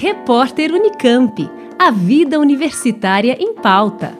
Repórter Unicamp. A vida universitária em pauta.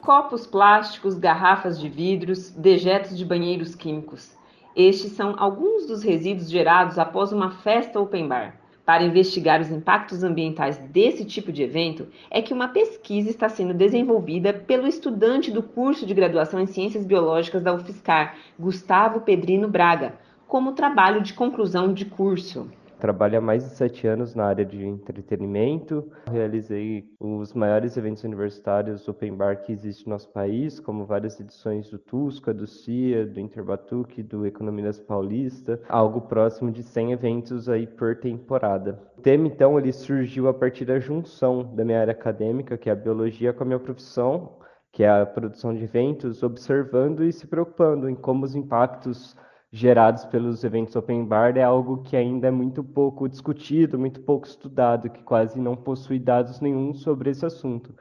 Copos plásticos, garrafas de vidros, dejetos de banheiros químicos. Estes são alguns dos resíduos gerados após uma festa open bar. Para investigar os impactos ambientais desse tipo de evento, é que uma pesquisa está sendo desenvolvida pelo estudante do curso de graduação em Ciências Biológicas da UFSCar, Gustavo Pedrino Braga, como trabalho de conclusão de curso trabalho há mais de sete anos na área de entretenimento. Realizei os maiores eventos universitários open bar que existe no nosso país, como várias edições do Tusca, do CIA, do Interbatuque, do Economias Paulista, algo próximo de 100 eventos aí por temporada. O tema, então, ele surgiu a partir da junção da minha área acadêmica, que é a biologia, com a minha profissão, que é a produção de eventos, observando e se preocupando em como os impactos gerados pelos eventos open bar é algo que ainda é muito pouco discutido, muito pouco estudado, que quase não possui dados nenhum sobre esse assunto.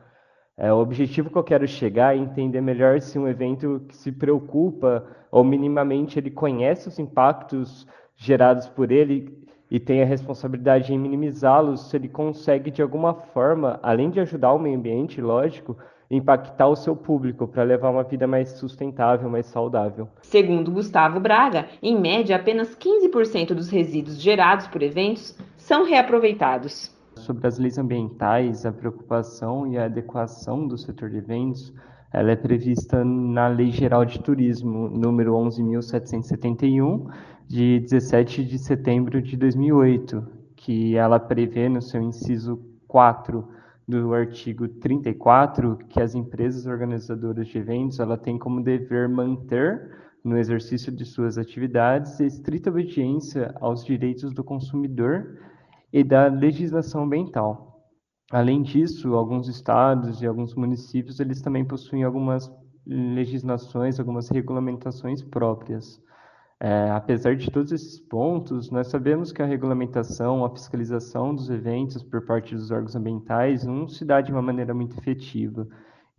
É, o objetivo que eu quero chegar é entender melhor se um evento que se preocupa ou minimamente ele conhece os impactos gerados por ele e tem a responsabilidade em minimizá-los, se ele consegue de alguma forma, além de ajudar o meio ambiente, lógico, impactar o seu público para levar uma vida mais sustentável, mais saudável. Segundo Gustavo Braga, em média, apenas 15% dos resíduos gerados por eventos são reaproveitados. Sobre as leis ambientais, a preocupação e a adequação do setor de eventos, ela é prevista na Lei Geral de Turismo, número 11.771, de 17 de setembro de 2008, que ela prevê no seu inciso 4 do artigo 34 que as empresas organizadoras de eventos ela tem como dever manter no exercício de suas atividades estrita obediência aos direitos do consumidor e da legislação ambiental. Além disso, alguns estados e alguns municípios eles também possuem algumas legislações, algumas regulamentações próprias. É, apesar de todos esses pontos, nós sabemos que a regulamentação, a fiscalização dos eventos por parte dos órgãos ambientais não se dá de uma maneira muito efetiva.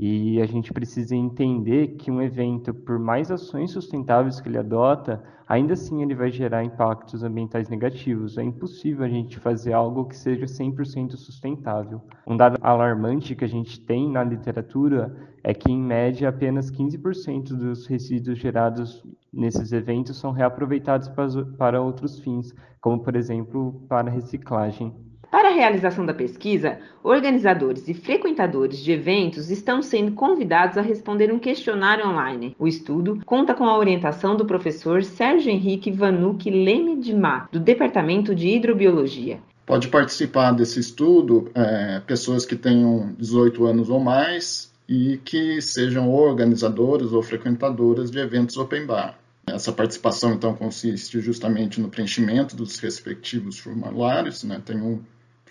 E a gente precisa entender que um evento, por mais ações sustentáveis que ele adota, ainda assim ele vai gerar impactos ambientais negativos. É impossível a gente fazer algo que seja 100% sustentável. Um dado alarmante que a gente tem na literatura é que, em média, apenas 15% dos resíduos gerados nesses eventos são reaproveitados para outros fins, como, por exemplo, para reciclagem. Para a realização da pesquisa, organizadores e frequentadores de eventos estão sendo convidados a responder um questionário online. O estudo conta com a orientação do professor Sérgio Henrique Vanucci Leme de Má, do Departamento de Hidrobiologia. Pode participar desse estudo é, pessoas que tenham 18 anos ou mais e que sejam organizadoras ou frequentadoras de eventos open bar. Essa participação, então, consiste justamente no preenchimento dos respectivos formulários. Né? Tem um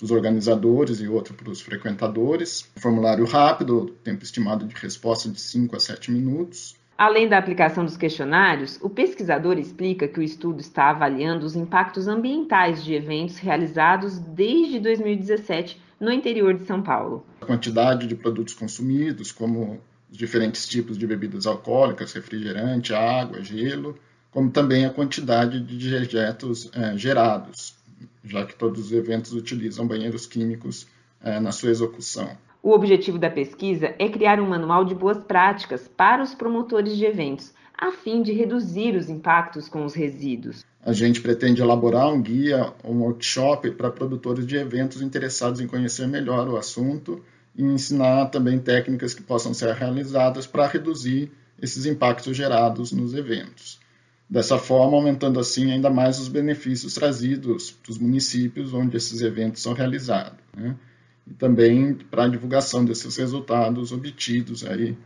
para os organizadores e outro para os frequentadores. Formulário rápido, tempo estimado de resposta de 5 a 7 minutos. Além da aplicação dos questionários, o pesquisador explica que o estudo está avaliando os impactos ambientais de eventos realizados desde 2017 no interior de São Paulo. A quantidade de produtos consumidos, como os diferentes tipos de bebidas alcoólicas, refrigerante, água, gelo, como também a quantidade de dejetos é, gerados, já que todos os eventos utilizam banheiros químicos é, na sua execução. O objetivo da pesquisa é criar um manual de boas práticas para os promotores de eventos, a fim de reduzir os impactos com os resíduos. A gente pretende elaborar um guia, um workshop para produtores de eventos interessados em conhecer melhor o assunto e ensinar também técnicas que possam ser realizadas para reduzir esses impactos gerados nos eventos dessa forma aumentando assim ainda mais os benefícios trazidos para os municípios onde esses eventos são realizados. Né? E também para a divulgação desses resultados obtidos aí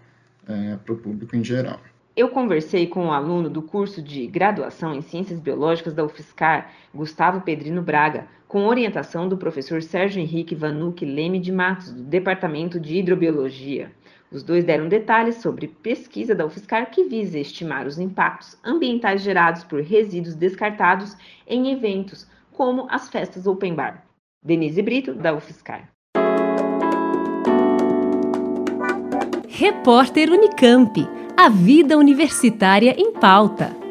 é, para o público em geral. Eu conversei com um aluno do curso de graduação em Ciências Biológicas da UFSCar, Gustavo Pedrino Braga, com orientação do professor Sérgio Henrique Vanucci Leme de Matos, do Departamento de Hidrobiologia. Os dois deram detalhes sobre pesquisa da UFSCar que visa estimar os impactos ambientais gerados por resíduos descartados em eventos, como as festas open bar. Denise Brito, da UFSCar. Repórter Unicamp. A vida universitária em pauta.